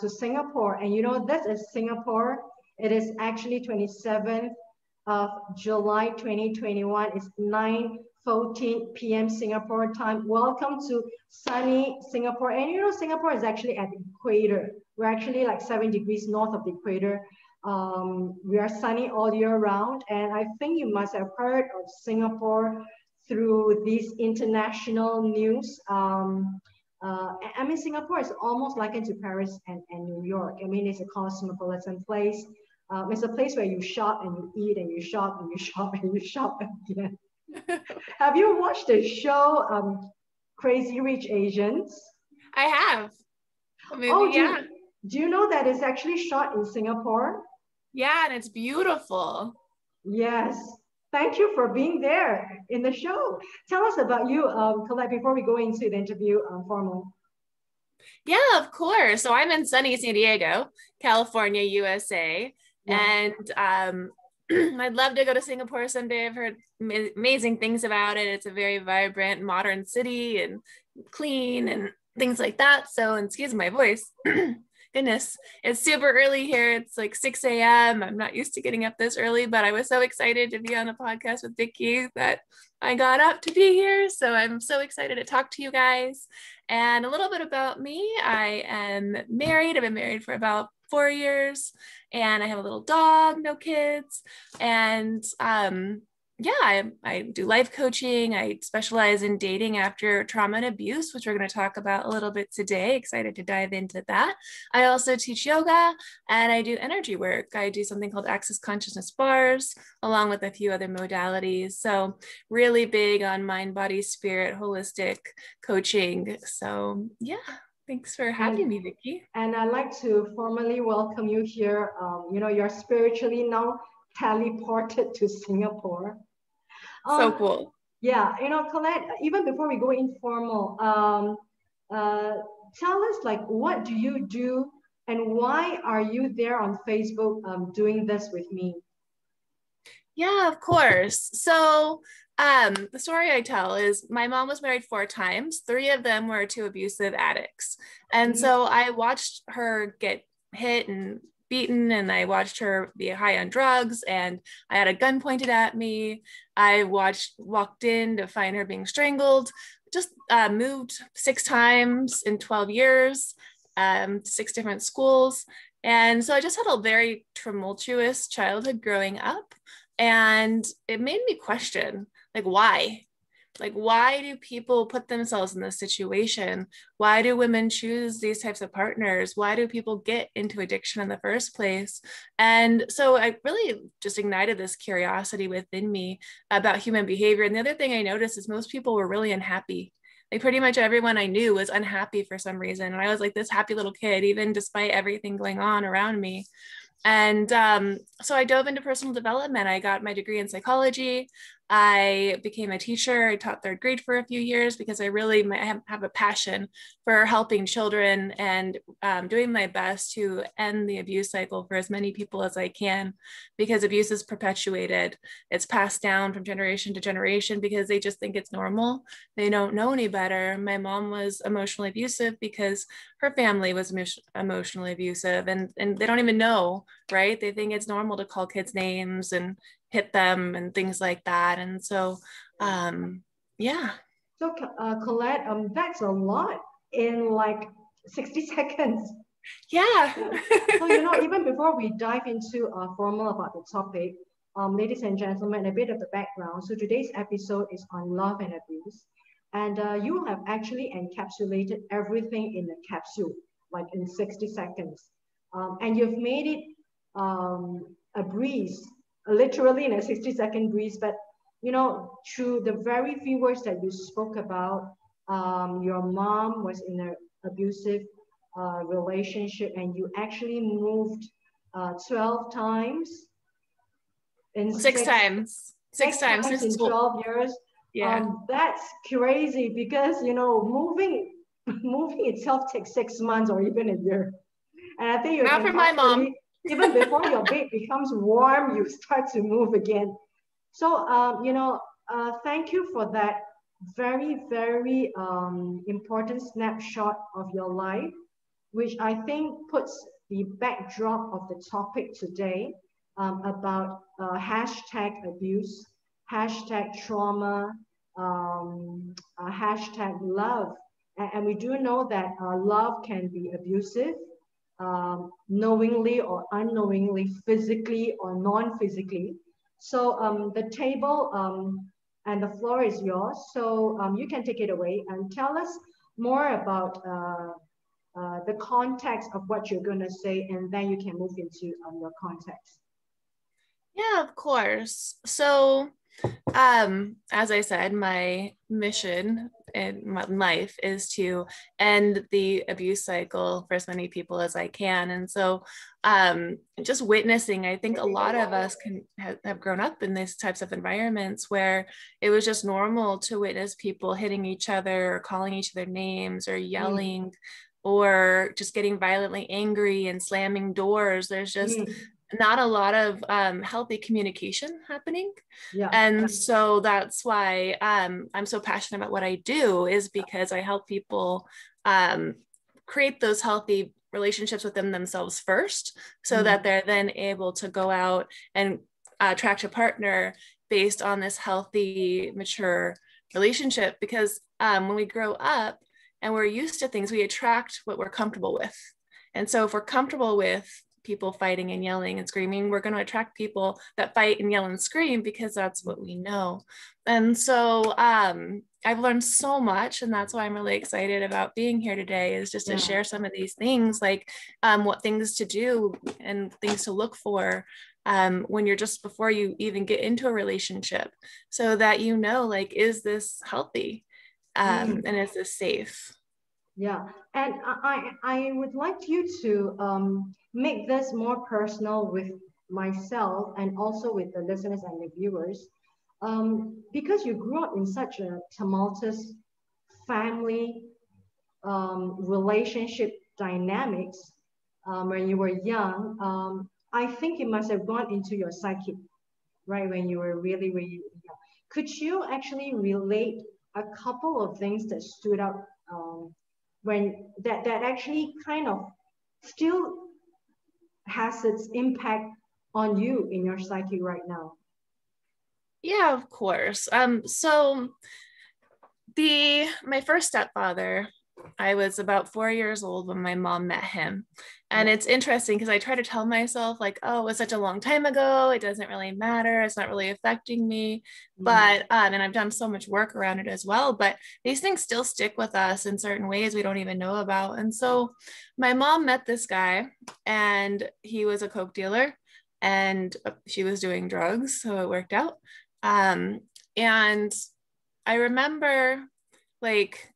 to Singapore. And you know, this is Singapore. It is actually 27th of July 2021. It's 9 14 p.m. Singapore time. Welcome to sunny Singapore. And you know, Singapore is actually at the equator. We're actually like seven degrees north of the equator. Um, we are sunny all year round. And I think you must have heard of Singapore through these international news. Um, uh, I mean, Singapore is almost likened to Paris and, and New York. I mean, it's a cosmopolitan place. Um, it's a place where you shop and you eat and you shop and you shop and you shop again. have you watched the show um, Crazy Rich Asians? I have. Oh, do, yeah. You, do you know that it's actually shot in Singapore? Yeah, and it's beautiful. Yes. Thank you for being there in the show. Tell us about you, um, Colette, before we go into the interview um, formal. Yeah, of course. So I'm in sunny San Diego, California, USA. Yeah. And um, I'd love to go to Singapore someday. I've heard amazing things about it. It's a very vibrant, modern city and clean and things like that. So, excuse my voice. goodness, it's super early here. It's like 6 a.m. I'm not used to getting up this early, but I was so excited to be on the podcast with Vicky that I got up to be here. So I'm so excited to talk to you guys. And a little bit about me I am married. I've been married for about four years and I have a little dog, no kids. And um, yeah, I, I do life coaching. I specialize in dating after trauma and abuse, which we're going to talk about a little bit today. Excited to dive into that. I also teach yoga and I do energy work. I do something called Access Consciousness Bars, along with a few other modalities. So, really big on mind, body, spirit, holistic coaching. So, yeah. Thanks for having and, me, Vicky. And I'd like to formally welcome you here. Um, you know, you're spiritually now teleported to Singapore. So um, cool. Yeah, you know, Colette, even before we go informal, um, uh, tell us like, what do you do and why are you there on Facebook um, doing this with me? Yeah, of course. So um, the story I tell is my mom was married four times. Three of them were to abusive addicts. And mm-hmm. so I watched her get hit and beaten and I watched her be high on drugs and I had a gun pointed at me. I watched walked in to find her being strangled. Just uh, moved six times in 12 years, um, six different schools. And so I just had a very tumultuous childhood growing up. And it made me question like, why? Like, why do people put themselves in this situation? Why do women choose these types of partners? Why do people get into addiction in the first place? And so I really just ignited this curiosity within me about human behavior. And the other thing I noticed is most people were really unhappy like pretty much everyone I knew was unhappy for some reason. And I was like this happy little kid, even despite everything going on around me. And um, so I dove into personal development. I got my degree in psychology. I became a teacher. I taught third grade for a few years because I really have a passion for helping children and um, doing my best to end the abuse cycle for as many people as I can because abuse is perpetuated. It's passed down from generation to generation because they just think it's normal. They don't know any better. My mom was emotionally abusive because her family was emotionally abusive and, and they don't even know, right? They think it's normal to call kids names and hit them and things like that. And so, um, yeah. So, uh, Colette, um, that's a lot in like 60 seconds. Yeah. so, you know, even before we dive into uh, formal about the topic, um, ladies and gentlemen, a bit of the background. So today's episode is on love and abuse. And uh, you have actually encapsulated everything in a capsule, like in 60 seconds. Um, and you've made it um, a breeze literally in a 60 second breeze, but you know, through the very few words that you spoke about, um, your mom was in an abusive uh, relationship and you actually moved uh, 12 times in six, six times. Six, six times, times in 12 years. Yeah. Um, that's crazy because you know moving moving itself takes six months or even a year. And i think you not for my mom even before your bed becomes warm, you start to move again. So, um, you know, uh, thank you for that very, very um, important snapshot of your life. which I think puts the backdrop of the topic today um, about uh, hashtag abuse, hashtag trauma, um, uh, hashtag love. And, and, we do know that uh, love can be abusive, um, knowingly or unknowingly, physically or non-physically. So um, the table um, and the floor is yours. So um, you can take it away and tell us more about uh, uh, the context of what you're going to say, and then you can move into um, your context. Yeah, of course. So, um, as I said, my mission in my life is to end the abuse cycle for as many people as I can. And so, um, just witnessing, I think a lot of us can have, have grown up in these types of environments where it was just normal to witness people hitting each other or calling each other names or mm. yelling. Mm. Or just getting violently angry and slamming doors. There's just mm not a lot of um, healthy communication happening yeah. and so that's why um, i'm so passionate about what i do is because i help people um, create those healthy relationships within themselves first so mm-hmm. that they're then able to go out and uh, attract a partner based on this healthy mature relationship because um, when we grow up and we're used to things we attract what we're comfortable with and so if we're comfortable with people fighting and yelling and screaming. We're going to attract people that fight and yell and scream because that's what we know. And so um, I've learned so much, and that's why I'm really excited about being here today. Is just to yeah. share some of these things, like um, what things to do and things to look for um, when you're just before you even get into a relationship, so that you know, like, is this healthy, um, mm. and is this safe? Yeah, and I I would like you to um, make this more personal with myself and also with the listeners and the viewers. Um, because you grew up in such a tumultuous family um, relationship dynamics um, when you were young, um, I think it must have gone into your psyche, right? When you were really, really young. Could you actually relate a couple of things that stood out um, when that, that actually kind of still has its impact on you in your psyche right now? Yeah, of course. Um, so the my first stepfather, I was about four years old when my mom met him. And it's interesting because I try to tell myself, like, oh, it was such a long time ago. It doesn't really matter. It's not really affecting me. Mm-hmm. But, um, and I've done so much work around it as well. But these things still stick with us in certain ways we don't even know about. And so my mom met this guy, and he was a Coke dealer, and she was doing drugs. So it worked out. Um, and I remember, like,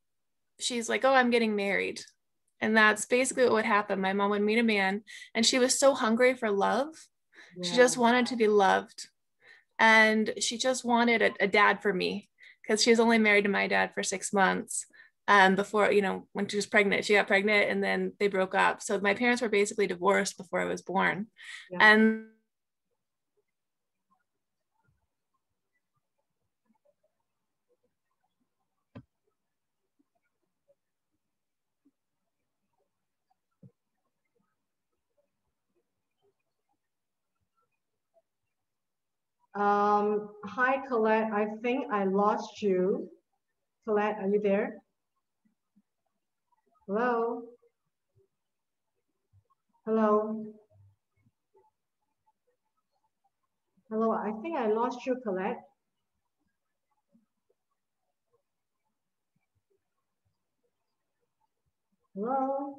she's like, oh, I'm getting married. And that's basically what would happen. My mom would meet a man, and she was so hungry for love. Yeah. She just wanted to be loved. And she just wanted a, a dad for me because she was only married to my dad for six months um, before, you know, when she was pregnant. She got pregnant and then they broke up. So my parents were basically divorced before I was born. Yeah. And Um, hi, Colette. I think I lost you. Colette, are you there? Hello? Hello? Hello, I think I lost you, Colette. Hello?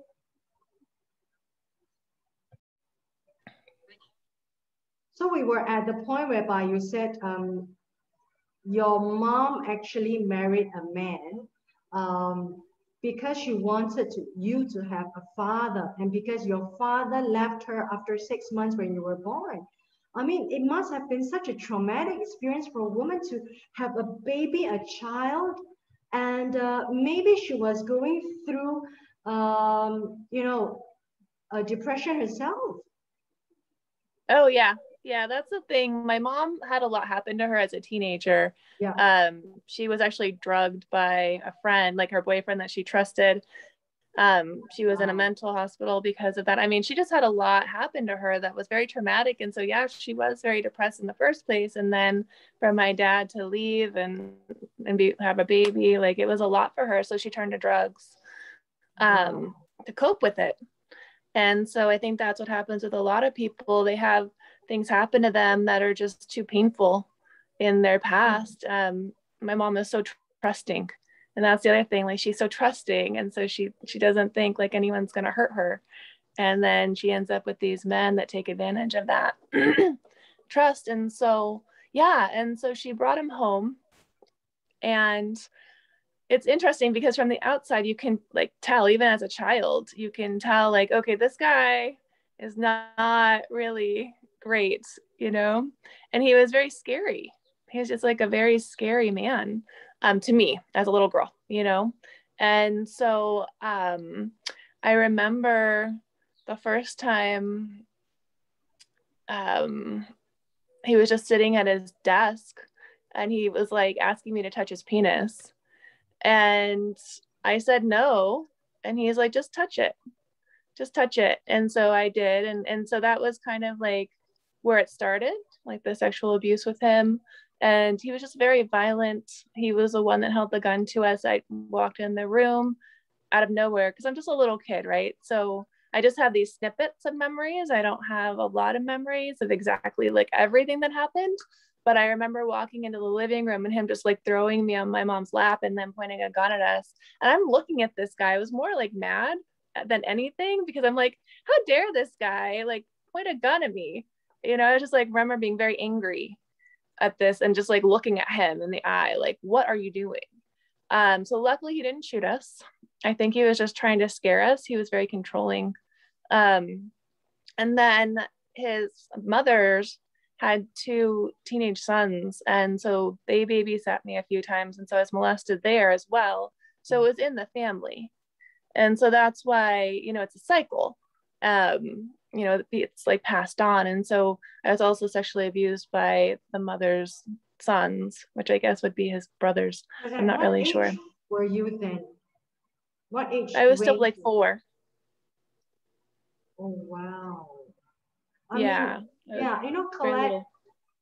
So we were at the point whereby you said um, your mom actually married a man um, because she wanted to, you to have a father and because your father left her after six months when you were born. I mean, it must have been such a traumatic experience for a woman to have a baby, a child, and uh, maybe she was going through, um, you know, a depression herself. Oh yeah, yeah, that's the thing. My mom had a lot happen to her as a teenager. Yeah. Um, she was actually drugged by a friend, like her boyfriend that she trusted. Um, she was in a mental hospital because of that. I mean, she just had a lot happen to her that was very traumatic. And so, yeah, she was very depressed in the first place. And then for my dad to leave and and be have a baby, like it was a lot for her. So she turned to drugs um, to cope with it. And so I think that's what happens with a lot of people. They have things happen to them that are just too painful in their past. Um, my mom is so trusting and that's the other thing like she's so trusting and so she she doesn't think like anyone's going to hurt her. And then she ends up with these men that take advantage of that trust and so yeah and so she brought him home. And it's interesting because from the outside you can like tell even as a child you can tell like okay this guy is not really great you know and he was very scary he was just like a very scary man um, to me as a little girl, you know? And so um, I remember the first time um, he was just sitting at his desk and he was like asking me to touch his penis. And I said no. And he's like, just touch it. Just touch it. And so I did. And, and so that was kind of like where it started, like the sexual abuse with him and he was just very violent. He was the one that held the gun to us. I walked in the room out of nowhere because I'm just a little kid, right? So I just have these snippets of memories. I don't have a lot of memories of exactly like everything that happened. But I remember walking into the living room and him just like throwing me on my mom's lap and then pointing a gun at us. And I'm looking at this guy. I was more like mad than anything because I'm like, how dare this guy like point a gun at me? You know, I just like remember being very angry at this and just like looking at him in the eye, like, what are you doing? Um, so luckily he didn't shoot us. I think he was just trying to scare us. He was very controlling. Um, and then his mother's had two teenage sons. And so they babysat me a few times. And so I was molested there as well. So it was in the family. And so that's why, you know, it's a cycle. Um, you know it's like passed on. And so i was also sexually abused by the mother's sons which i guess would be his brothers. I'm not really sure. were you then? What age i was still like four. Oh wow. I yeah mean, yeah. you know Colette,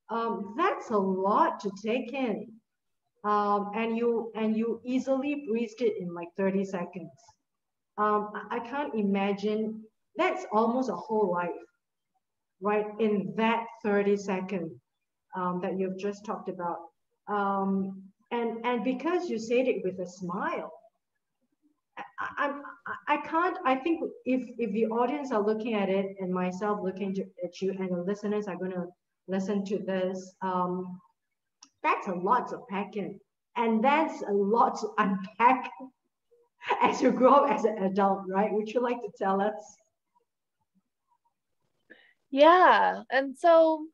um, that's a lot to take in. Um, and you and you easily breezed it in like 30 seconds. Um, I, I can't imagine that's almost a whole life, right? In that 30 second um, that you've just talked about. Um, and, and because you said it with a smile, I, I, I can't, I think if, if the audience are looking at it and myself looking to, at you and the listeners are going to listen to this, um, that's a lot of packing. And that's a lot to unpack as you grow up as an adult, right? Would you like to tell us? Yeah. And so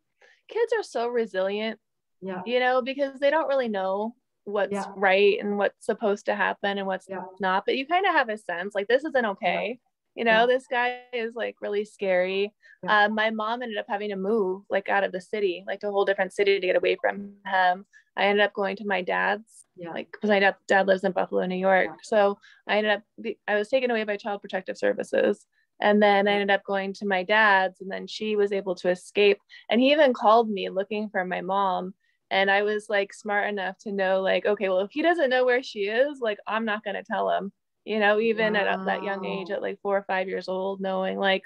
kids are so resilient. Yeah. You know, because they don't really know what's yeah. right and what's supposed to happen and what's yeah. not, but you kind of have a sense like this isn't okay. Yeah. You know, this guy is like really scary. Uh, my mom ended up having to move like out of the city, like to a whole different city to get away from him. I ended up going to my dad's, like because my dad, dad lives in Buffalo, New York. So I ended up, I was taken away by Child Protective Services and then I ended up going to my dad's, and then she was able to escape. And he even called me looking for my mom. And I was like smart enough to know, like, okay, well, if he doesn't know where she is, like, I'm not going to tell him, you know, even wow. at that young age, at like four or five years old, knowing, like,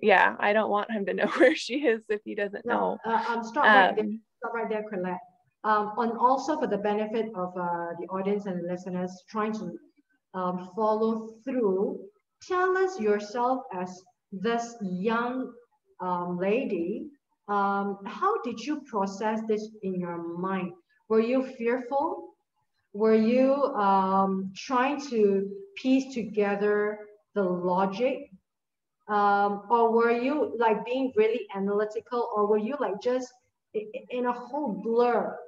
yeah, I don't want him to know where she is if he doesn't no, know. Uh, um, stop right there. Um, stop right there, Colette. Um, and also for the benefit of uh, the audience and the listeners trying to um, follow through tell us yourself as this young um, lady, um, how did you process this in your mind? Were you fearful? Were you um, trying to piece together the logic? Um, or were you like being really analytical or were you like just in a whole blur?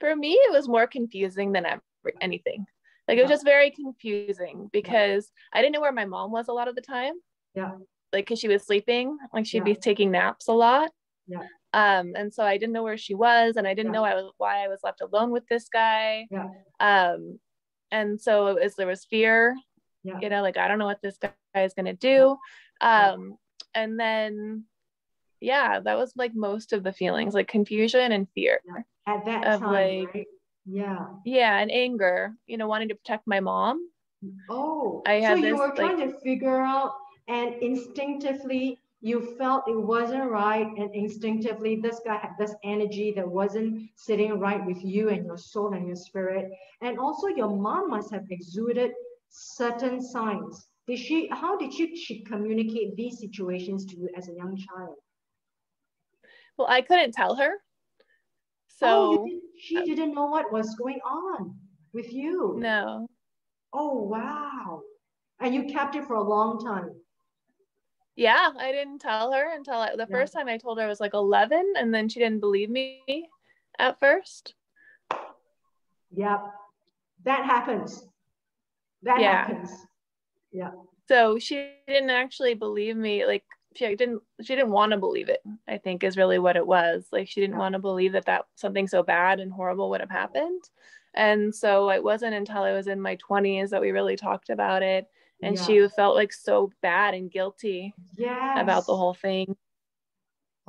For me, it was more confusing than ever, anything. Like it was just very confusing because I didn't know where my mom was a lot of the time. Yeah. Like because she was sleeping, like she'd be taking naps a lot. Yeah. Um, and so I didn't know where she was, and I didn't know I was why I was left alone with this guy. Yeah. Um, and so it was there was fear Yeah. you know like i don't know what this guy is going to do um and then yeah that was like most of the feelings like confusion and fear At that time, like- right? Yeah. yeah and anger you know wanting to protect my mom Oh, I so had you this, were like- trying to figure out, and instinctively you felt it wasn't right, and instinctively this guy had this energy that wasn't sitting right with you and your soul and your spirit, and also your mom must have exuded certain signs. Did she? How did you she communicate these situations to you as a young child? well i couldn't tell her so oh, you didn't, she uh, didn't know what was going on with you. no Oh wow! And you kept it for a long time. yeah i didn't tell her until I, the Yeah. first time i told her i was like 11 and then she didn't believe me at first Yep. That happens. That Yeah. happens. Yeah. so she didn't actually believe me like she didn't she didn't want to believe it i think is really what it was like she didn't Yeah. want to believe that that something so bad and horrible would have happened and so it wasn't until i was in my 20s that we really talked about it and yeah. she felt like so bad and guilty yes. about the whole thing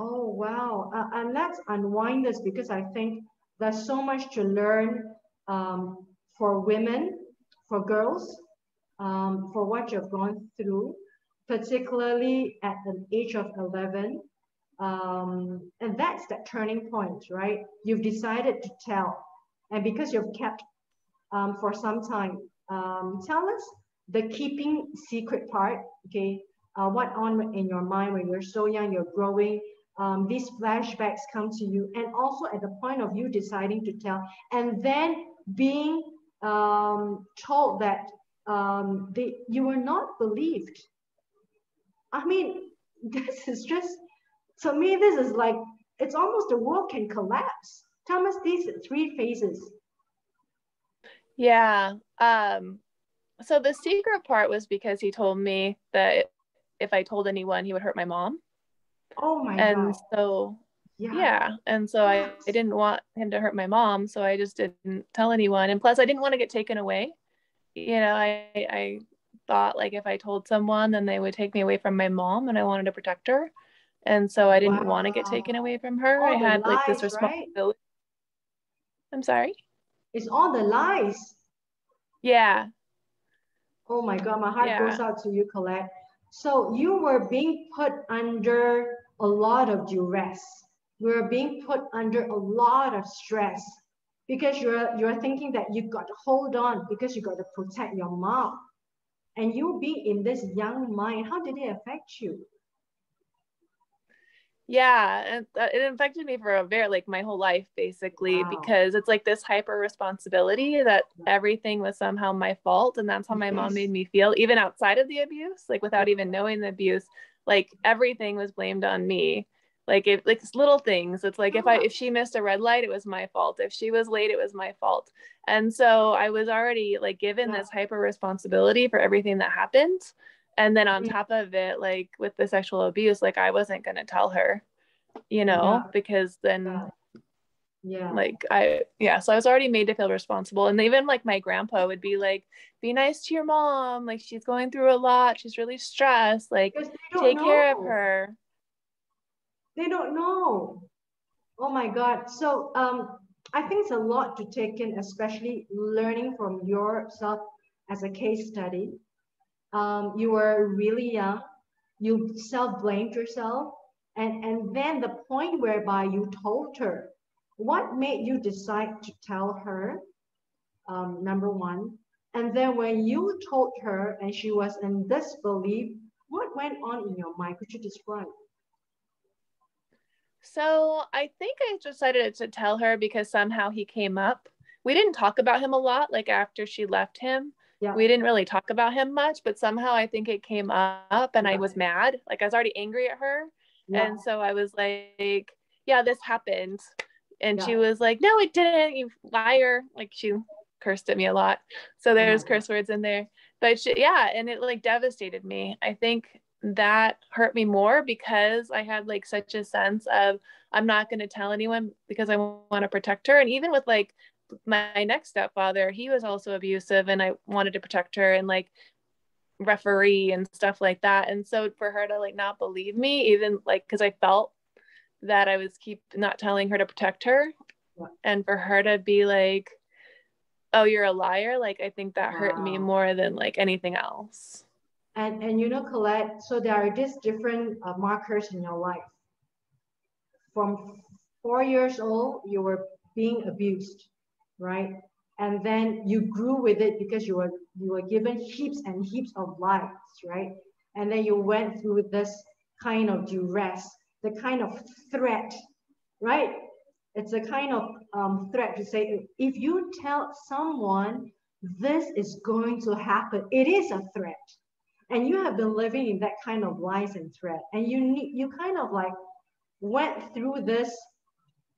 Oh wow. Uh, and let's unwind this because I think there's so much to learn um, for women, for girls, um, for what you've gone through, particularly at the age of 11. Um, and that's that turning point, right? You've decided to tell. And because you've kept um, for some time, um, tell us the keeping secret part, okay? Uh, what on in your mind when you're so young, you're growing, um, these flashbacks come to you, and also at the point of you deciding to tell, and then being um, told that um, they, you were not believed. I mean, this is just, to me, this is like, it's almost the world can collapse. Thomas, these three phases. yeah um so the secret part was because he told me that if i told anyone he would hurt my mom Oh my and God. so Yeah. yeah and so I, I didn't want him to hurt my mom so i just didn't tell anyone and plus i didn't want to get taken away you know i i thought like if i told someone then they would take me away from my mom and i wanted to protect her and so i didn't want to get taken away from her All i had like this lies, right? responsibility i'm sorry It's all the lies. yeah Oh my God, my heart Yeah. goes out to you, Colette. So you were being put under a lot of duress. You were being put under a lot of stress because you're you're thinking that you got to hold on because you got to protect your mom. And you being in this young mind, how did it affect you? yeah and that- it affected me for a very like my whole life basically Wow. because it's like this hyper responsibility that everything was somehow my fault and that's how my mom made me feel even outside of the abuse like without even knowing the abuse like everything was blamed on me like if like it's little things. It's like if i if she missed a red light it was my fault. If she was late it was my fault. And so i was already like given Yeah. this hyper responsibility for everything that happened. And then on Mhm. top of it like with the sexual abuse like i wasn't going to tell her you know Yeah. because then Yeah. Yeah. like i yeah so i was already made to feel responsible. And even like my grandpa would be like be nice to your mom. Like she's going through a lot. She's really stressed. Like Because they don't take care of her They don't know. Oh my God. So um, I think it's a lot to take in, especially learning from yourself as a case study. Um, you were really young. You self-blamed yourself. And, and then the point whereby you told her, what made you decide to tell her? Um, number one. And then when you told her and she was in disbelief, what went on in your mind? Could you describe? So I think I decided to tell her because somehow he came up. We didn't talk about him a lot. Like after she left him, Yeah. we didn't really talk about him much. But somehow I think it came up, and I was mad. Like I was already angry at her, Yeah. and so I was like, "Yeah, this happened," and she was like, "No, it didn't. You liar!" Like she cursed at me a lot. So there's curse words in there. But she, yeah, and it like devastated me. I think that hurt me more because I had like such a sense of I'm not going to tell anyone because I want to protect her. And even with like my next stepfather, he was also abusive and I wanted to protect her and like referee and stuff like that. And so for her to like not believe me, even like because I felt that I was keep not telling her to protect her. And for her to be like, oh, you're a liar, like I think that wow. hurt me more than like anything else. And and you know, Colette, so there are these different uh, markers in your life. From four years old, you were being abused, right? And then you grew with it because you were you were given heaps and heaps of lies, right? And then you went through this kind of duress, the kind of threat, right? It's a kind of um, threat to say if you tell someone this is going to happen, it is a threat and you have been living in that kind of lies and threat. And you need you kind of like went through this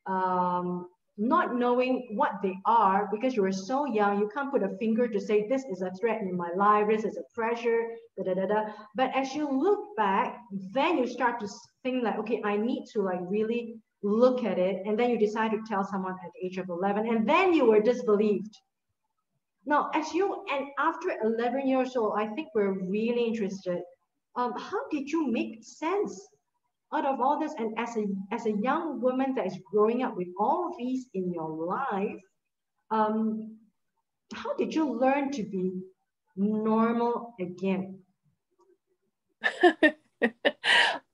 um, not knowing what they are because you were so young. You can't put a finger to say this is a threat in my life. This is a pressure. Da, da, da, da. but as you look back then you start to think like okay i need to like really look at it. And then you decide to tell someone at the age of 11 and then you were disbelieved now, as you and after 11 years old, I think we're really interested. Um, how did you make sense out of all this? And as a as a young woman that is growing up with all of these in your life, um, how did you learn to be normal again?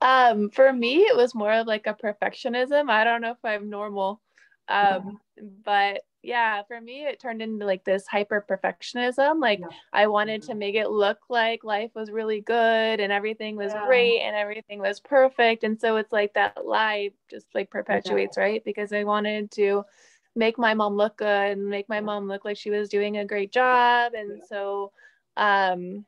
um, for me, it was more of like a perfectionism. I don't know if I'm normal, um, yeah. but yeah for me it turned into like this hyper perfectionism like yeah. i wanted to make it look like life was really good and everything was yeah. great and everything was perfect and so it's like that lie just like perpetuates yeah. right because i wanted to make my mom look good and make my mom look like she was doing a great job and so um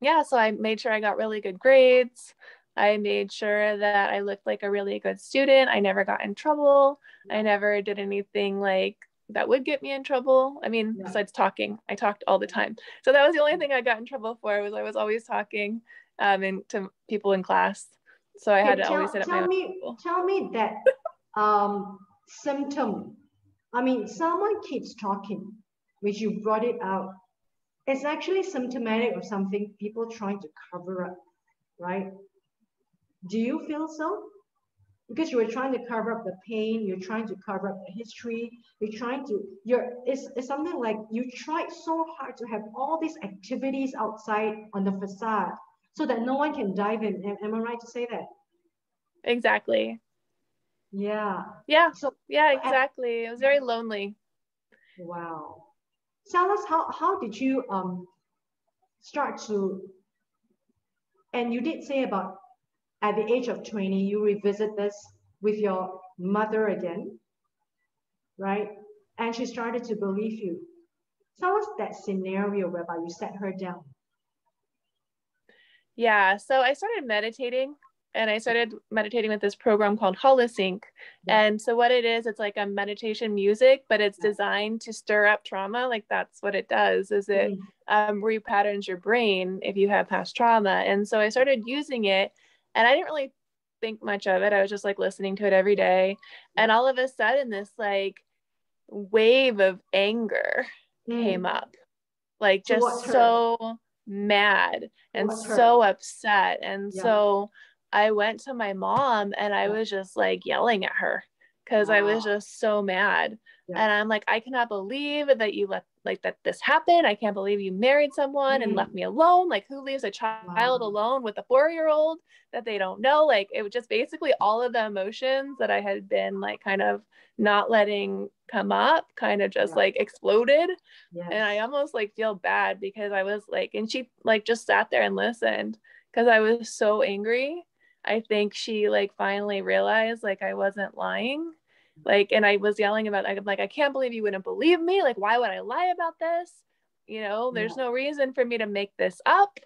yeah so i made sure i got really good grades I made sure that I looked like a really good student. I never got in trouble. I never did anything like that would get me in trouble. I mean, yeah. besides talking, I talked all the time. So that was the only thing I got in trouble for was I was always talking um and to people in class. So I had to tell, always sit at my me, Tell me that um symptom. I mean, someone keeps talking, which you brought it out. It's actually symptomatic of something people trying to cover up, right? Do you feel so? Because you were trying to cover up the pain, you're trying to cover up the history, you're trying to, you're, it's, it's something like you tried so hard to have all these activities outside on the facade so that no one can dive in. Am, am I right to say that? Exactly. Yeah. Yeah. So yeah, exactly. It was very lonely. Wow. Tell us how, how did you um start to and you did say about at the age of 20, you revisit this with your mother again, right? And she started to believe you. Tell us that scenario whereby you set her down. Yeah, so I started meditating and I started meditating with this program called Holosync. Yeah. And so what it is, it's like a meditation music, but it's designed to stir up trauma. Like that's what it does, is it mm-hmm. um, repatterns your brain if you have past trauma. And so I started using it and I didn't really think much of it. I was just like listening to it every day. And all of a sudden, this like wave of anger mm. came up, like just so mad and so upset. And yeah. so I went to my mom and I was just like yelling at her because wow. I was just so mad. Yeah. And I'm like, I cannot believe that you let like that this happened. I can't believe you married someone mm. and left mm. me alone. Like who leaves a child wow. alone with a four-year-old that they don't know? Like it was just basically all of the emotions that I had been like kind of not letting come up kind of just yeah. like exploded. Yes. And I almost like feel bad because I was like, and she like just sat there and listened because I was so angry. I think she like finally realized like I wasn't lying like and i was yelling about i'm like i can't believe you wouldn't believe me. Like why would i lie about this? You know there's yeah. no reason for me to make this up.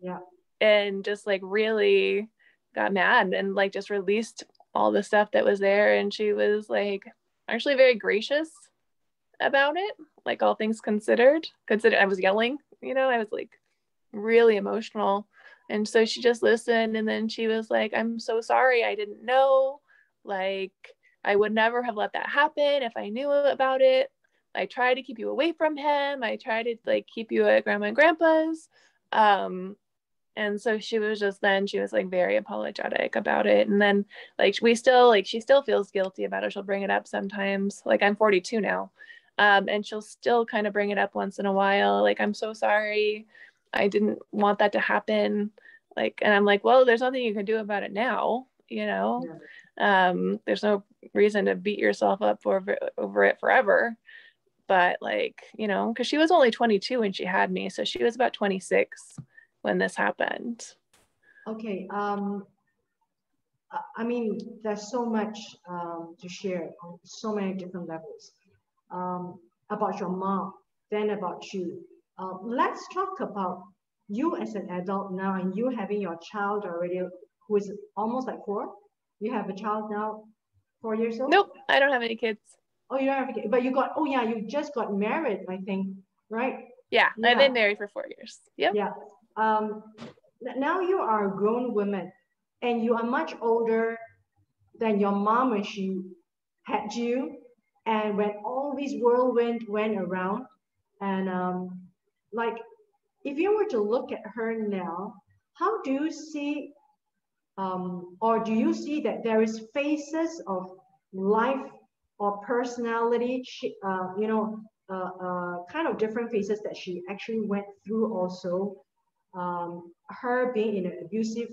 Yeah. And just like really got mad and like just released all the stuff that was there. And she was like actually very gracious about it like all things considered considered i was yelling you know i was like really emotional. And so she just listened and then she was like i'm so sorry. I didn't know. Like I would never have let that happen if I knew about it. I try to keep you away from him. I try to like keep you at grandma and grandpa's. Um, and so she was just then she was like very apologetic about it and then like we still like she still feels guilty about it she'll bring it up sometimes like i'm 42 now um, and she'll still kind of bring it up once in a while like i'm so sorry i didn't want that to happen like and i'm like well there's nothing you can do about it now you know yeah. um, there's no reason to beat yourself up over over it forever but like you know because she was only 22 when she had me so she was about 26 when this happened? Okay. Um, I mean, there's so much um, to share on so many different levels um, about your mom, then about you. Uh, let's talk about you as an adult now and you having your child already, who is almost like four. You have a child now, four years old? Nope, I don't have any kids. Oh, you don't have a kid, but you got, oh yeah, you just got married, I think, right? Yeah, yeah. I've been married for four years. Yep. Yeah um, now you are a grown woman and you are much older than your mom when she had you. And when all these whirlwind went around, and um, like if you were to look at her now, how do you see, um, or do you see that there is phases of life or personality, uh, you know, uh, uh, kind of different phases that she actually went through also um, her being in an abusive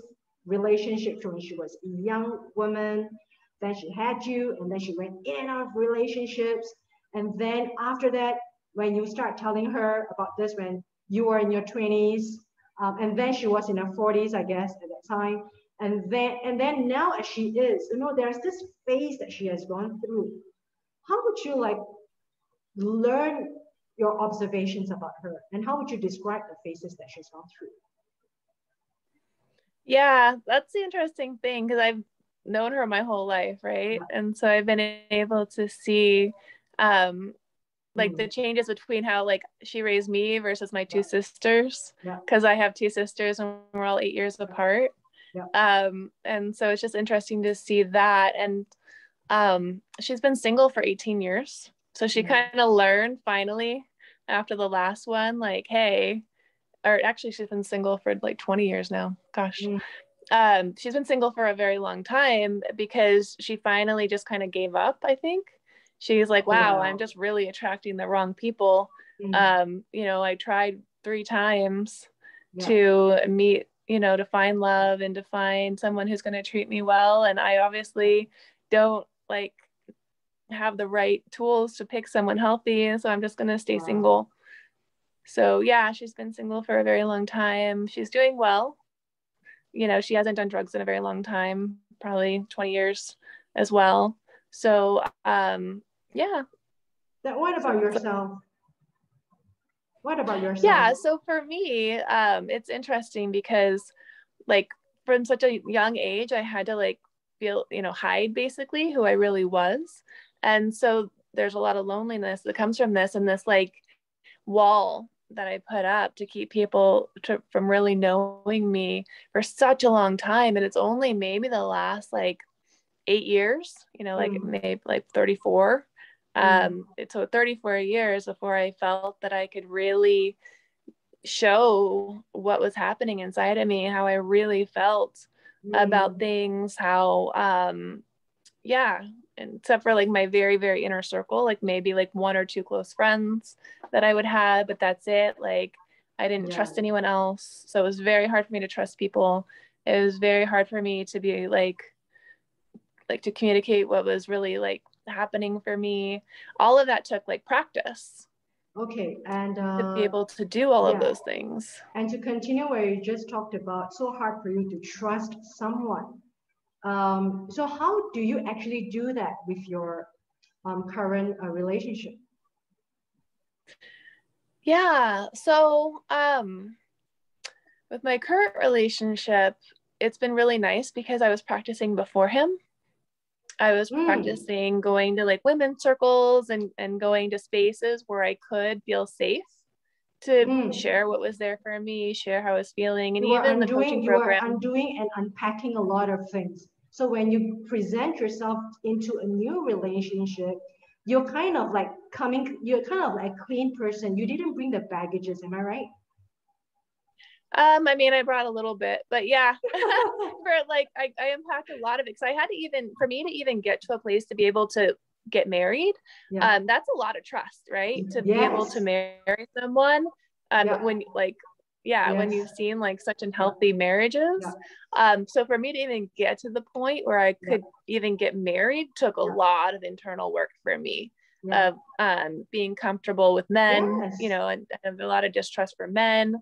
relationship when she was a young woman. Then she had you, and then she went in and out of relationships. And then after that, when you start telling her about this when you were in your 20s, um, and then she was in her 40s, I guess, at that time. And then and then now as she is, you know, there's this phase that she has gone through. How would you like learn your observations about her and how would you describe the phases that she's gone through yeah that's the interesting thing because i've known her my whole life right and so i've been able to see um like mm-hmm. the changes between how like she raised me versus my two yeah. sisters because yeah. i have two sisters and we're all eight years apart yeah. um and so it's just interesting to see that and um she's been single for 18 years so she kind of learned finally after the last one, like, hey, or actually she's been single for like 20 years now. Gosh. Mm. Um, she's been single for a very long time because she finally just kind of gave up, I think. She's like, wow, wow. I'm just really attracting the wrong people. Mm. Um, you know, I tried three times yeah. to meet, you know, to find love and to find someone who's going to treat me well. And I obviously don't like have the right tools to pick someone healthy. So I'm just going to stay wow. single. So yeah, she's been single for a very long time. She's doing well. You know, she hasn't done drugs in a very long time, probably 20 years as well. So um yeah. That what about yourself? What about yourself? Yeah, so for me, um, it's interesting because like from such a young age, I had to like feel, you know, hide basically who I really was. And so there's a lot of loneliness that comes from this and this like wall that I put up to keep people to, from really knowing me for such a long time. And it's only maybe the last like eight years, you know, like mm. maybe like 34. Mm. Um, so 34 years before I felt that I could really show what was happening inside of me, how I really felt mm. about things, how, um, yeah, except for like my very very inner circle like maybe like one or two close friends that i would have but that's it like i didn't yeah. trust anyone else so it was very hard for me to trust people it was very hard for me to be like like to communicate what was really like happening for me all of that took like practice okay and uh, to be able to do all yeah. of those things and to continue where you just talked about so hard for you to trust someone um, so how do you actually do that with your um, current uh, relationship? Yeah, so um, with my current relationship, it's been really nice because I was practicing before him. I was mm. practicing going to like women's circles and, and going to spaces where I could feel safe to mm. share what was there for me, share how I was feeling, and you even the coaching program. You are undoing and unpacking a lot of things. So when you present yourself into a new relationship, you're kind of like coming, you're kind of like a clean person. You didn't bring the baggages, am I right? Um, I mean, I brought a little bit, but yeah, for like, I, I unpacked a lot of it. Cause I had to even, for me to even get to a place to be able to get married, yeah. um, that's a lot of trust, right? To yes. be able to marry someone, um, yeah. when like, yeah, yes. when you've seen like such unhealthy marriages. Yeah. Um, so for me to even get to the point where I could even get married took a lot of internal work for me. Of um, being comfortable with men, yes. you know, and, and a lot of distrust for men,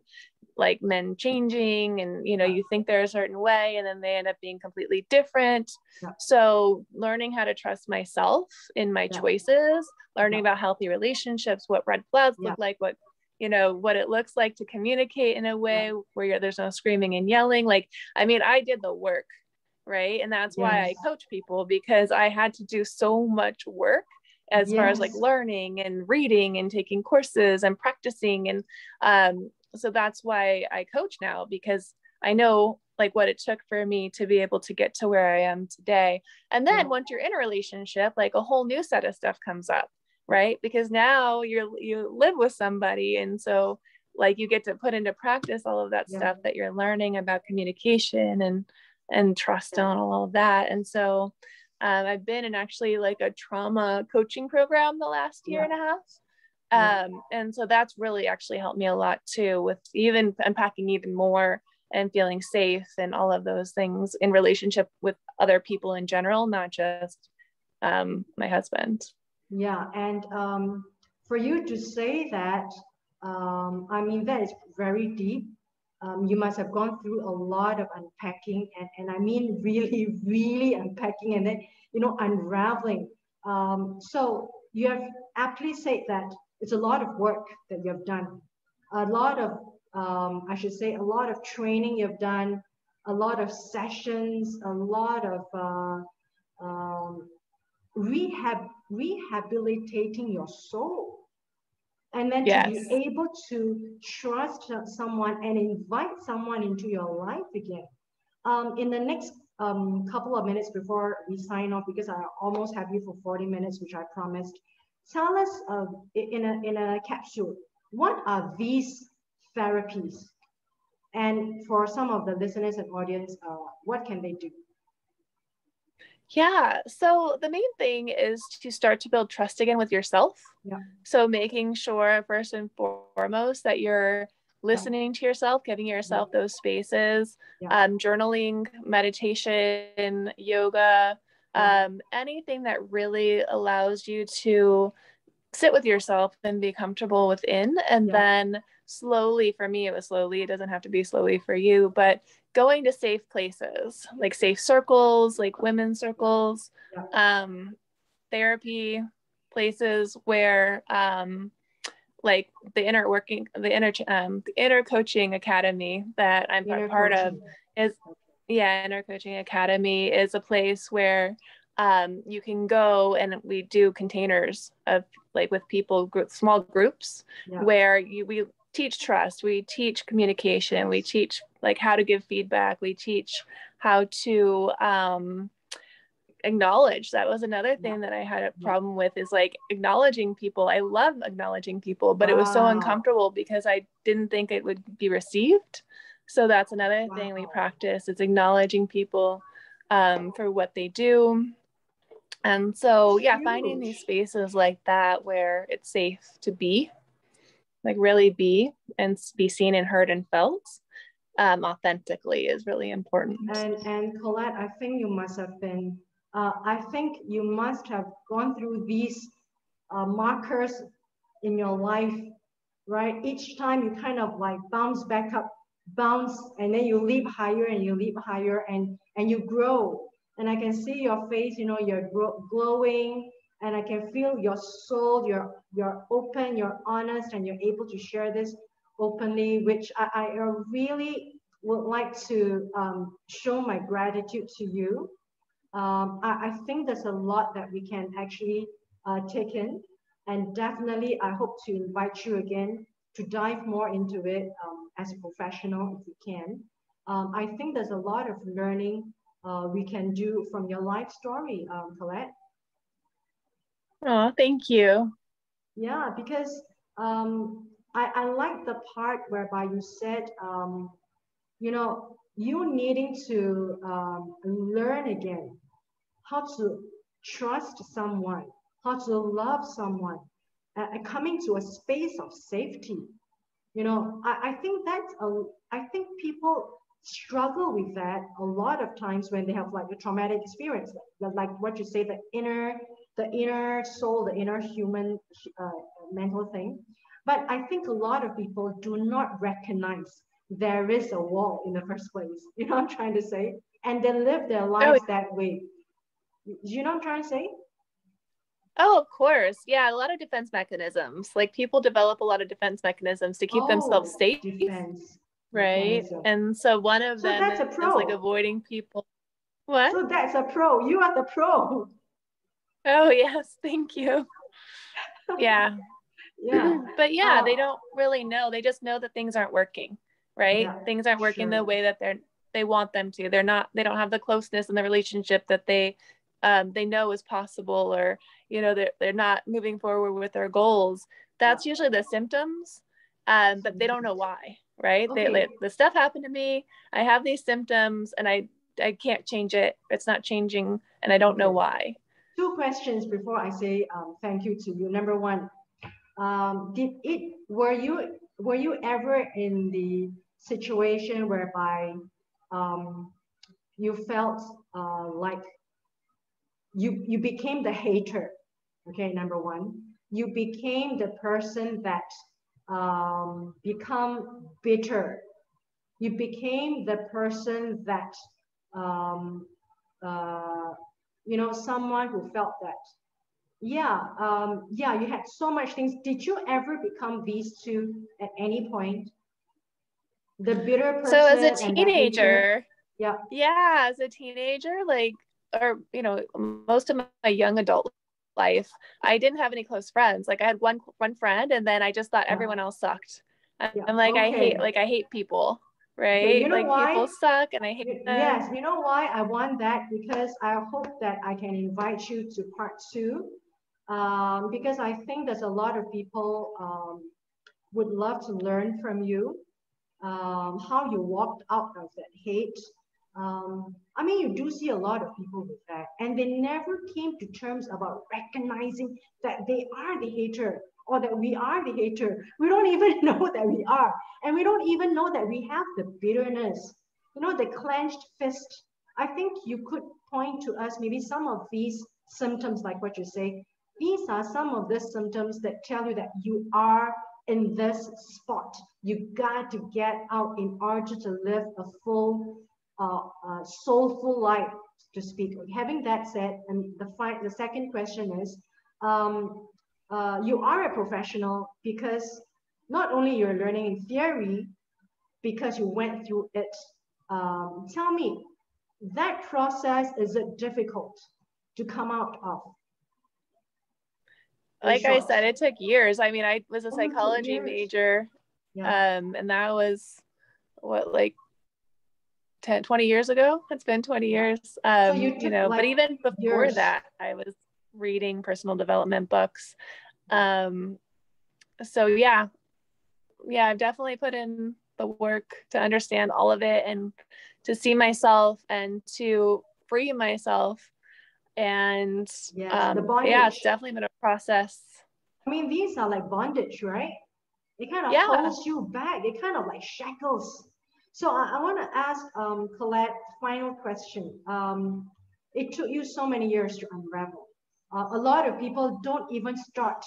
like men changing and you know you think they're a certain way and then they end up being completely different yeah. so learning how to trust myself in my yeah. choices learning yeah. about healthy relationships what red flags look like what you know what it looks like to communicate in a way where there's no screaming and yelling like i mean i did the work right and that's yes. why i coach people because i had to do so much work as yes. far as like learning and reading and taking courses and practicing and um, so that's why I coach now because I know like what it took for me to be able to get to where I am today. And then yeah. once you're in a relationship, like a whole new set of stuff comes up, right? Because now you're you live with somebody and so like you get to put into practice all of that yeah. stuff that you're learning about communication and and trust yeah. and all of that. And so um, I've been in actually like a trauma coaching program the last year and a half. Um, and so that's really actually helped me a lot too with even unpacking even more and feeling safe and all of those things in relationship with other people in general not just um, my husband. Yeah and um, for you to say that um, i mean that is very deep um, you must have gone through a lot of unpacking and, and i mean really really unpacking and then you know unraveling um, so you have aptly said that it's a lot of work that you have done. A lot of, um, I should say, a lot of training you've done, a lot of sessions, a lot of uh, um, rehab, rehabilitating your soul. And then yes. to be able to trust someone and invite someone into your life again. Um, in the next um, couple of minutes before we sign off, because I almost have you for 40 minutes, which I promised, tell us uh, in, a, in a capsule, what are these therapies? And for some of the listeners and audience, uh, what can they do? Yeah. So the main thing is to start to build trust again with yourself. Yeah. So making sure first and foremost that you're listening yeah. to yourself, giving yourself yeah. those spaces, yeah. um, journaling, meditation, yoga, um, anything that really allows you to sit with yourself and be comfortable within and yeah. then slowly for me it was slowly it doesn't have to be slowly for you but going to safe places like safe circles like women's circles um, therapy places where um, like the inner working the inner um, the inner coaching academy that i'm inner part coaching. of is yeah inner coaching academy is a place where um, you can go and we do containers of like with people group, small groups yeah. where you we teach trust we teach communication we teach like how to give feedback we teach how to um, acknowledge that was another thing that i had a problem with is like acknowledging people i love acknowledging people but wow. it was so uncomfortable because i didn't think it would be received so that's another wow. thing we practice is acknowledging people um, for what they do. And so, yeah, finding these spaces like that where it's safe to be, like really be and be seen and heard and felt um, authentically is really important. And, and Colette, I think you must have been, uh, I think you must have gone through these uh, markers in your life, right? Each time you kind of like bounce back up bounce and then you leap higher and you leap higher and and you grow and i can see your face you know you're glowing and i can feel your soul you're you're open you're honest and you're able to share this openly which i, I really would like to um, show my gratitude to you um, I, I, think there's a lot that we can actually uh, take in and definitely i hope to invite you again to dive more into it um, as a professional if you can. Um, I think there's a lot of learning uh, we can do from your life story, um, Colette. Oh, thank you. Yeah, because um, I, I like the part whereby you said, um, you know, you needing to um, learn again how to trust someone, how to love someone, uh, coming to a space of safety. You know, I, I think that's a, I think people struggle with that a lot of times when they have like a traumatic experience, like, like what you say, the inner, the inner soul, the inner human uh, mental thing. But I think a lot of people do not recognize there is a wall in the first place. You know what I'm trying to say? And they live their lives oh. that way. You know what I'm trying to say? Oh, of course. Yeah, a lot of defense mechanisms. Like people develop a lot of defense mechanisms to keep oh, themselves safe. Defense. Right. And so one of so them is, is like avoiding people. What? So that's a pro. You are the pro. Oh, yes. Thank you. Yeah. yeah. But yeah, they don't really know. They just know that things aren't working. Right. Yeah, things aren't working sure. the way that they're they want them to. They're not, they don't have the closeness and the relationship that they um, they know is possible or you know they're, they're not moving forward with their goals that's usually the symptoms um, but they don't know why right okay. they like the stuff happened to me i have these symptoms and i i can't change it it's not changing and i don't know why two questions before i say um, thank you to you. Number one um, did it were you were you ever in the situation whereby um, you felt uh, like you you became the hater? Okay number one. You became the person that um, become bitter. You became the person that um, uh, you know someone who felt that. Yeah um, yeah you had so much things. Did you ever become these two at any point? The bitter person so as a teenager yeah. yeah as a teenager like or you know most of my young adult life i didn't have any close friends. Like i had one one friend and then i just thought yeah. everyone else sucked. I'm yeah. like okay. i hate like i hate people right you know like why? people suck and i hate them. yes you know why i want that? Because i hope that i can invite you to part two um, because i think there's a lot of people um, would love to learn from you um, how you walked out of that hate. Um, I mean, you do see a lot of people with that, and they never came to terms about recognizing that they are the hater or that we are the hater. We don't even know that we are, and we don't even know that we have the bitterness, you know, the clenched fist. I think you could point to us maybe some of these symptoms, like what you say. These are some of the symptoms that tell you that you are in this spot. You got to get out in order to live a full uh, uh, soulful life, to speak. Having that said, and the, fi- the second question is, um, uh, you are a professional because not only you're learning in theory, because you went through it. Um, tell me, that process is it difficult to come out of? Like I said, it took years. I mean, I was a oh, psychology major, yeah. um, and that was what like 10 20 years ago it's been 20 years um, so you, you, know like but even before years. that i was reading personal development books um, so yeah yeah i've definitely put in the work to understand all of it and to see myself and to free myself and yes, um, yeah it's definitely been a process i mean these are like bondage right it kind of yeah. holds you back it kind of like shackles so I, I want to ask um, Colette, final question. Um, it took you so many years to unravel. Uh, a lot of people don't even start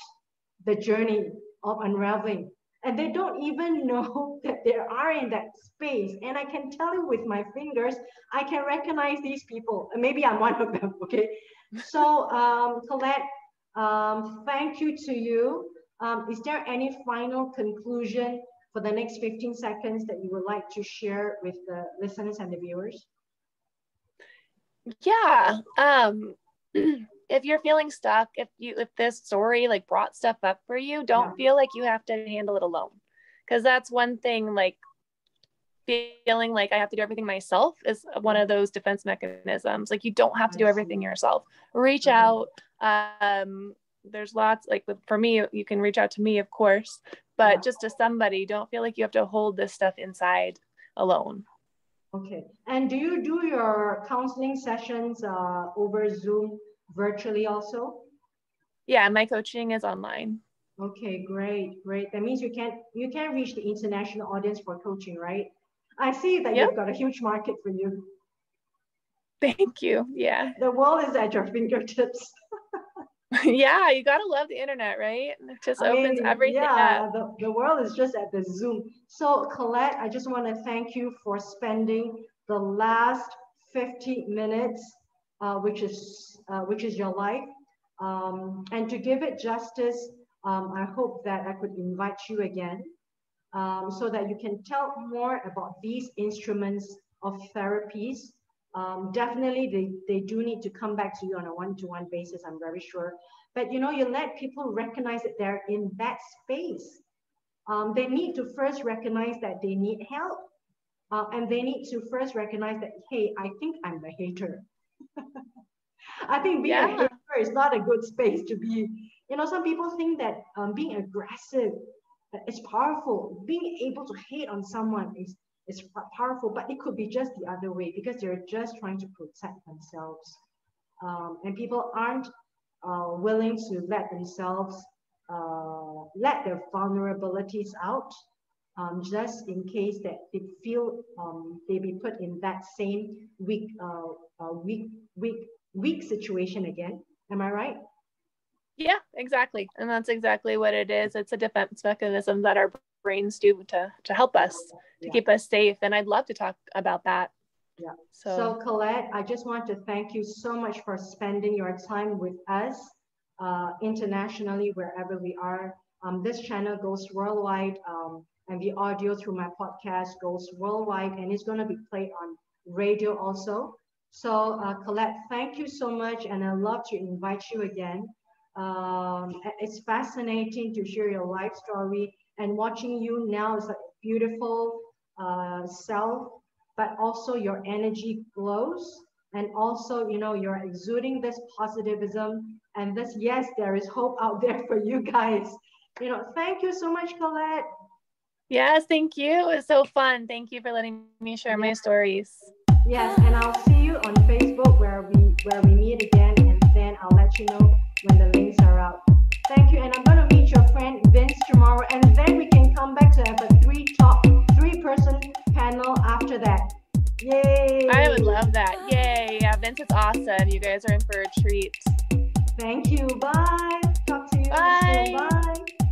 the journey of unraveling and they don't even know that they are in that space. And I can tell you with my fingers, I can recognize these people. Maybe I'm one of them, okay? So um, Colette, um, thank you to you. Um, is there any final conclusion for the next 15 seconds that you would like to share with the listeners and the viewers? Yeah. Um, if you're feeling stuck, if you if this story like brought stuff up for you, don't yeah. feel like you have to handle it alone. Cause that's one thing like feeling like I have to do everything myself is one of those defense mechanisms. Like you don't have to do everything yourself. Reach mm-hmm. out. Um, there's lots like with, for me, you can reach out to me, of course, but Yeah. just to somebody, don't feel like you have to hold this stuff inside alone. Okay. And do you do your counseling sessions uh, over Zoom virtually also? Yeah, my coaching is online. Okay, great, great. That means you can't you can't reach the international audience for coaching, right? I see that Yep. you've got a huge market for you. Thank you. Yeah. The world is at your fingertips. yeah, you gotta love the internet, right? It just I opens mean, everything yeah, up. The, the world is just at the Zoom. So Colette, I just want to thank you for spending the last 50 minutes, uh, which is uh, which is your life. Um, and to give it justice, um, I hope that I could invite you again um, so that you can tell more about these instruments of therapies. Um, definitely, they, they do need to come back to you on a one-to-one basis, I'm very sure. But you know, you let people recognize that they're in that space. Um, they need to first recognize that they need help. Uh, and they need to first recognize that, hey, I think I'm the hater. I think being a Yeah. hater is not a good space to be. You know, some people think that um, being aggressive is powerful. Being able to hate on someone is, is powerful, but it could be just the other way because they're just trying to protect themselves. Um, and people aren't uh, willing to let themselves uh, let their vulnerabilities out um, just in case that they feel um, they be put in that same weak, uh, uh, weak, weak, weak situation again. Am I right? Yeah, exactly. And that's exactly what it is. It's a defense mechanism that our brains do to to help us to Yeah. keep us safe. And I'd love to talk about that. Yeah. So, So Colette, I just want to thank you so much for spending your time with us uh, internationally, wherever we are. Um, this channel goes worldwide um, and the audio through my podcast goes worldwide and it's going to be played on radio also. So uh, Colette, thank you so much and I'd love to invite you again. Um, it's fascinating to hear your life story and watching you now is a beautiful uh, self but also your energy glows and also you know you're exuding this positivism and this yes there is hope out there for you guys you know thank you so much colette yes, thank you. It was so fun. Thank you for letting me share my stories. yes and i'll see you on facebook where we where we meet again and then i'll let you know when the links are out thank you and i'm going to meet your friend vince tomorrow and then we can come back to have a three top three person panel after that yay I would love that. Yay. Yeah, Vince is awesome. You guys are in for a treat. thank you bye talk to you Bye. soon. bye